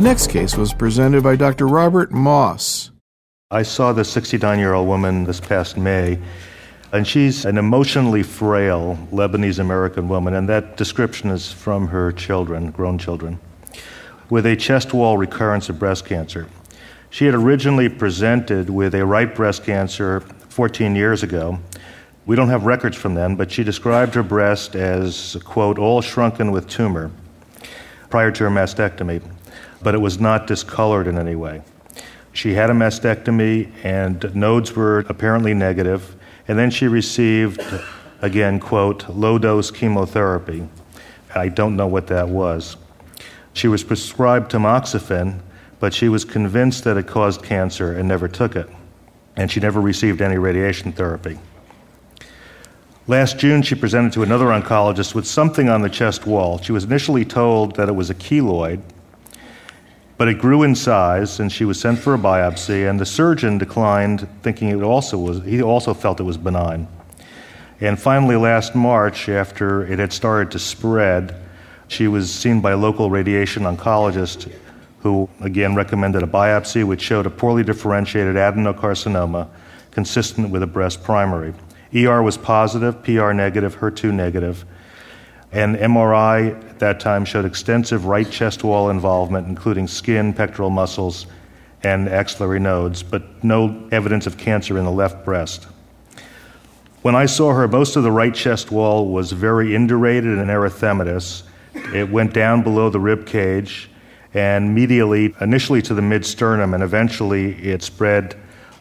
The next case was presented by Dr. Robert Moss. I saw the 69 year old woman this past May, and she's an emotionally frail Lebanese American woman, and that description is from her children, grown children, with a chest wall recurrence of breast cancer. She had originally presented with a right breast cancer 14 years ago. We don't have records from then, but she described her breast as, quote, all shrunken with tumor prior to her mastectomy, but it was not discolored in any way. She had a mastectomy, and nodes were apparently negative, and then she received, again, quote, low dose chemotherapy. I don't know what that was. She was prescribed tamoxifen, but she was convinced that it caused cancer and never took it. And she never received any radiation therapy. Last June, she presented to another oncologist with something on the chest wall. She was initially told that it was a keloid, but it grew in size, and she was sent for a biopsy. And the surgeon declined, thinking it also was. He also felt it was benign. And finally, last March, after it had started to spread, she was seen by a local radiation oncologist who again recommended a biopsy which showed a poorly differentiated adenocarcinoma consistent with a breast primary. ER was positive, PR negative, HER2 negative, and MRI at that time showed extensive right chest wall involvement, including skin, pectoral muscles, and axillary nodes, but no evidence of cancer in the left breast. When I saw her, most of the right chest wall was very indurated and erythematous. It went down below the rib cage and medially, initially to the mid sternum, and eventually it spread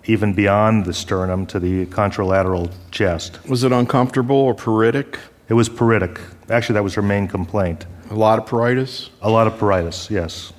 even beyond the sternum to the contralateral chest. Was it uncomfortable or pruritic? It was pruritic. Actually, that was her main complaint. A lot of pruritus? A lot of pruritus, yes.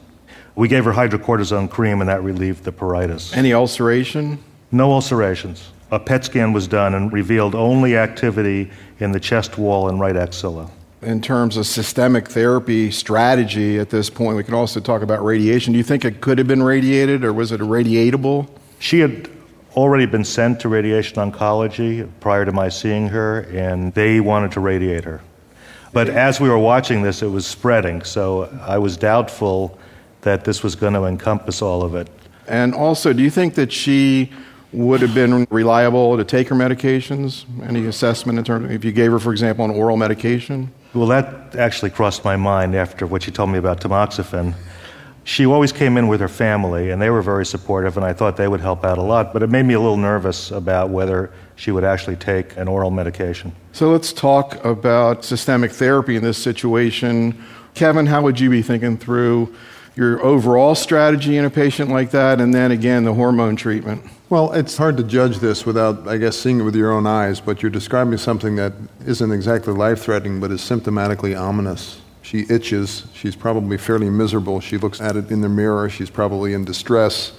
We gave her hydrocortisone cream, and that relieved the pruritus. Any ulceration? No ulcerations. A PET scan was done and revealed only activity in the chest wall and right axilla in terms of systemic therapy strategy at this point, we can also talk about radiation. Do you think it could have been radiated or was it irradiatable? She had already been sent to radiation oncology prior to my seeing her, and they wanted to radiate her. But as we were watching this, it was spreading, so I was doubtful that this was going to encompass all of it. And also, do you think that she would have been reliable to take her medications? Any assessment in terms of if you gave her, for example, an oral medication? Well, that actually crossed my mind after what you told me about tamoxifen. She always came in with her family, and they were very supportive, and I thought they would help out a lot. But it made me a little nervous about whether she would actually take an oral medication. So let's talk about systemic therapy in this situation. Kevin, how would you be thinking through your overall strategy in a patient like that, and then again, the hormone treatment? Well, it's hard to judge this without, I guess, seeing it with your own eyes, but you're describing something that isn't exactly life threatening, but is symptomatically ominous. She itches. She's probably fairly miserable. She looks at it in the mirror. She's probably in distress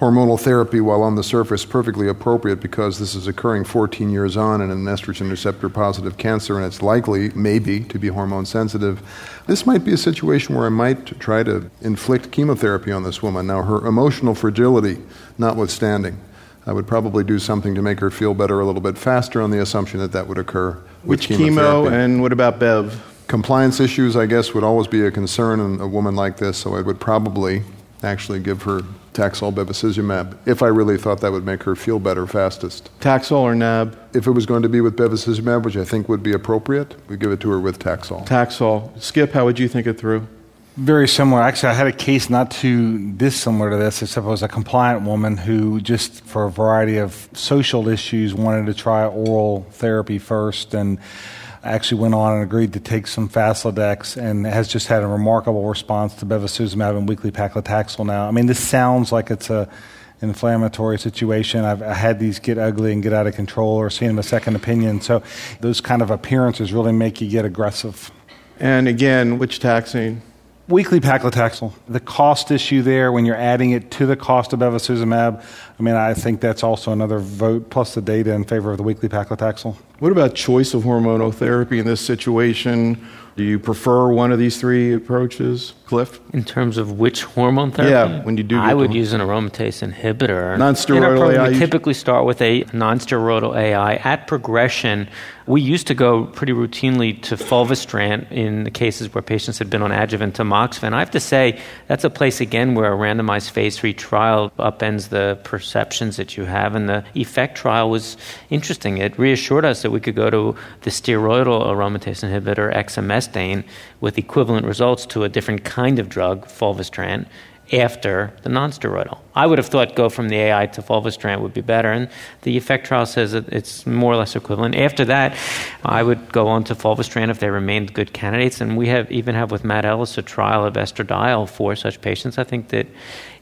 hormonal therapy, while on the surface perfectly appropriate because this is occurring 14 years on in an estrogen receptor positive cancer and it's likely, maybe, to be hormone sensitive. This might be a situation where I might try to inflict chemotherapy on this woman. Now, her emotional fragility notwithstanding, I would probably do something to make her feel better a little bit faster on the assumption that that would occur. Which chemo and what about Bev? Compliance issues, I guess, would always be a concern in a woman like this, so I would probably actually give her Taxol bevacizumab if I really thought that would make her feel better fastest. Taxol or NAB? If it was going to be with bevacizumab, which I think would be appropriate, we'd give it to her with Taxol. Taxol. Skip, how would you think it through? Very similar. Actually, I had a case not too dissimilar to this, except it was a compliant woman who, just for a variety of social issues, wanted to try oral therapy first. And actually went on and agreed to take some Faslodex and has just had a remarkable response to bevacizumab and weekly paclitaxel now. I mean, this sounds like it's a inflammatory situation. I've I had these get ugly and get out of control or seen them a second opinion. So those kind of appearances really make you get aggressive. And again, which taxane? Weekly paclitaxel. The cost issue there, when you're adding it to the cost of bevacizumab, I mean, I think that's also another vote, plus the data in favor of the weekly paclitaxel. What about choice of hormonal therapy in this situation? Do you prefer one of these three approaches, Cliff? In terms of which hormone therapy? Yeah, when you do. I would use an aromatase inhibitor. Non-steroidal AI. We typically start with a non-steroidal AI at progression. We used to go pretty routinely to fulvestrant in the cases where patients had been on adjuvant tamoxifen. I have to say that's a place again where a randomized phase three trial upends the perceptions that you have, and the EFECT trial was interesting. It reassured us that we could go to the steroidal aromatase inhibitor exemestane with equivalent results to a different kind of drug, fulvestrant, after the nonsteroidal. I would have thought go from the AI to fulvestrant would be better, and the EFECT trial says that it's more or less equivalent. After that, I would go on to fulvestrant if they remained good candidates, and we have even have with Matt Ellis a trial of estradiol for such patients. I think that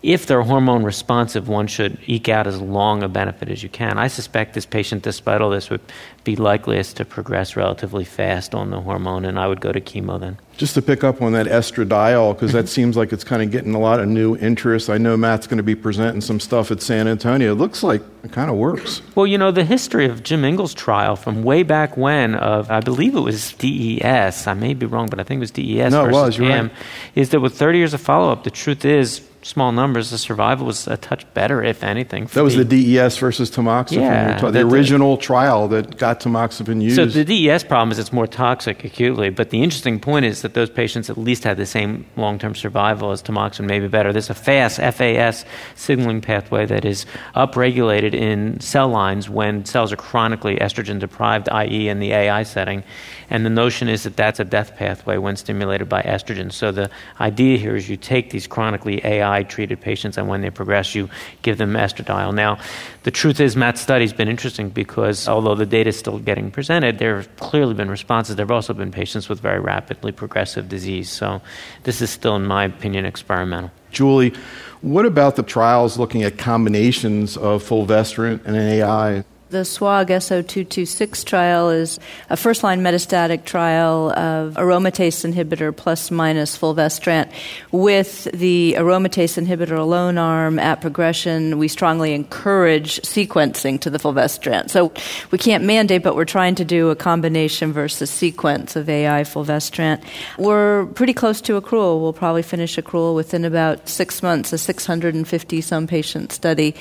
if they're hormone responsive, one should eke out as long a benefit as you can. I suspect this patient, despite all this, would be likeliest to progress relatively fast on the hormone, and I would go to chemo then. Just to pick up on that estradiol, because that seems like it's kind of getting a lot of new interest. I know Matt's going to be presenting some stuff at San Antonio. It looks like it kind of works. Well, you know, the history of Jim Ingle's trial from way back when, of I believe it was DES, I may be wrong, but I think it was DES no, versus it was, right. is that with 30 years of follow up, the truth is small numbers, the survival was a touch better, if anything. That was the DES versus tamoxifen. Yeah, the, the- original trial that got tamoxifen used. So the DES problem is it's more toxic acutely, but the interesting point is that those patients at least had the same long-term survival as tamoxifen, maybe better. There's a FAS, FAS signaling pathway that is upregulated in cell lines when cells are chronically estrogen deprived, i.e., in the AI setting, and the notion is that that's a death pathway when stimulated by estrogen. So the idea here is you take these chronically AI treated patients, and when they progress, you give them estradiol. Now, the truth is, Matt's study's been interesting because although the data is still getting presented, there have clearly been responses. There have also been patients with very rapidly progressive disease. So this is still, in my opinion, experimental. Julie, what about the trials looking at combinations of fulvestrant and an AI? The SWOG S0226 trial is a first line metastatic trial of aromatase inhibitor plus minus fulvestrant. With the aromatase inhibitor alone arm at progression, we strongly encourage sequencing to the fulvestrant. So we can't mandate, but we're trying to do a combination versus sequence of AI fulvestrant. We're pretty close to accrual. We'll probably finish accrual within about six months, a 650 some patient study.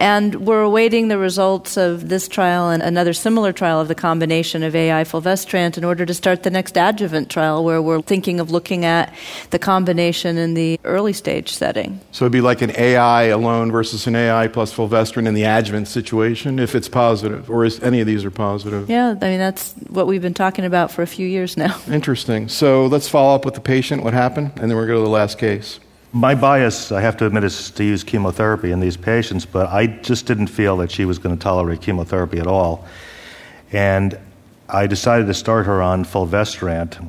And we're awaiting the results of this trial and another similar trial of the combination of AI fulvestrant in order to start the next adjuvant trial where we're thinking of looking at the combination in the early stage setting. So it'd be like an AI alone versus an AI plus fulvestrant in the adjuvant situation if it's positive, or is any of these are positive. Yeah, I mean, that's what we've been talking about for a few years now. Interesting. So let's follow up with the patient, what happened, and then we're going to go to the last case. My bias, I have to admit, is to use chemotherapy in these patients, but I just didn't feel that she was going to tolerate chemotherapy at all. And I decided to start her on fulvestrant.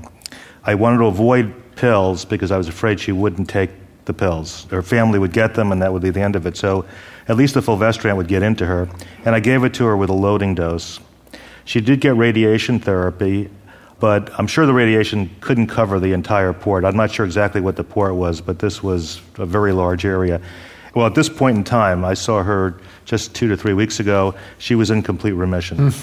I wanted to avoid pills because I was afraid she wouldn't take the pills. Her family would get them, and that would be the end of it. So at least the fulvestrant would get into her. And I gave it to her with a loading dose. She did get radiation therapy, but I'm sure the radiation couldn't cover the entire port. I'm not sure exactly what the port was, but this was a very large area. Well, at this point in time, I saw her just two to three weeks ago. She was in complete remission. it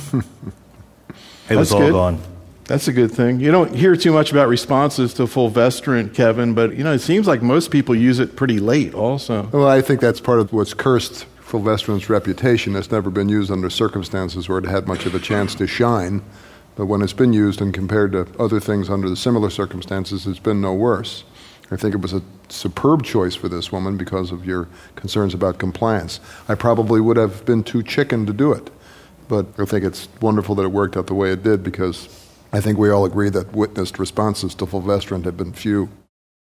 That's was all good. gone. That's a good thing. You don't hear too much about responses to fulvestrant, Kevin, but you know it seems like most people use it pretty late. Also, Well, I think that's part of what's cursed fulvestrant's reputation. It's never been used under circumstances where it had much of a chance to shine. But when it's been used and compared to other things under the similar circumstances, it's been no worse. I think it was a superb choice for this woman because of your concerns about compliance. I probably would have been too chicken to do it. But I think it's wonderful that it worked out the way it did because I think we all agree that witnessed responses to fulvestrant have been few.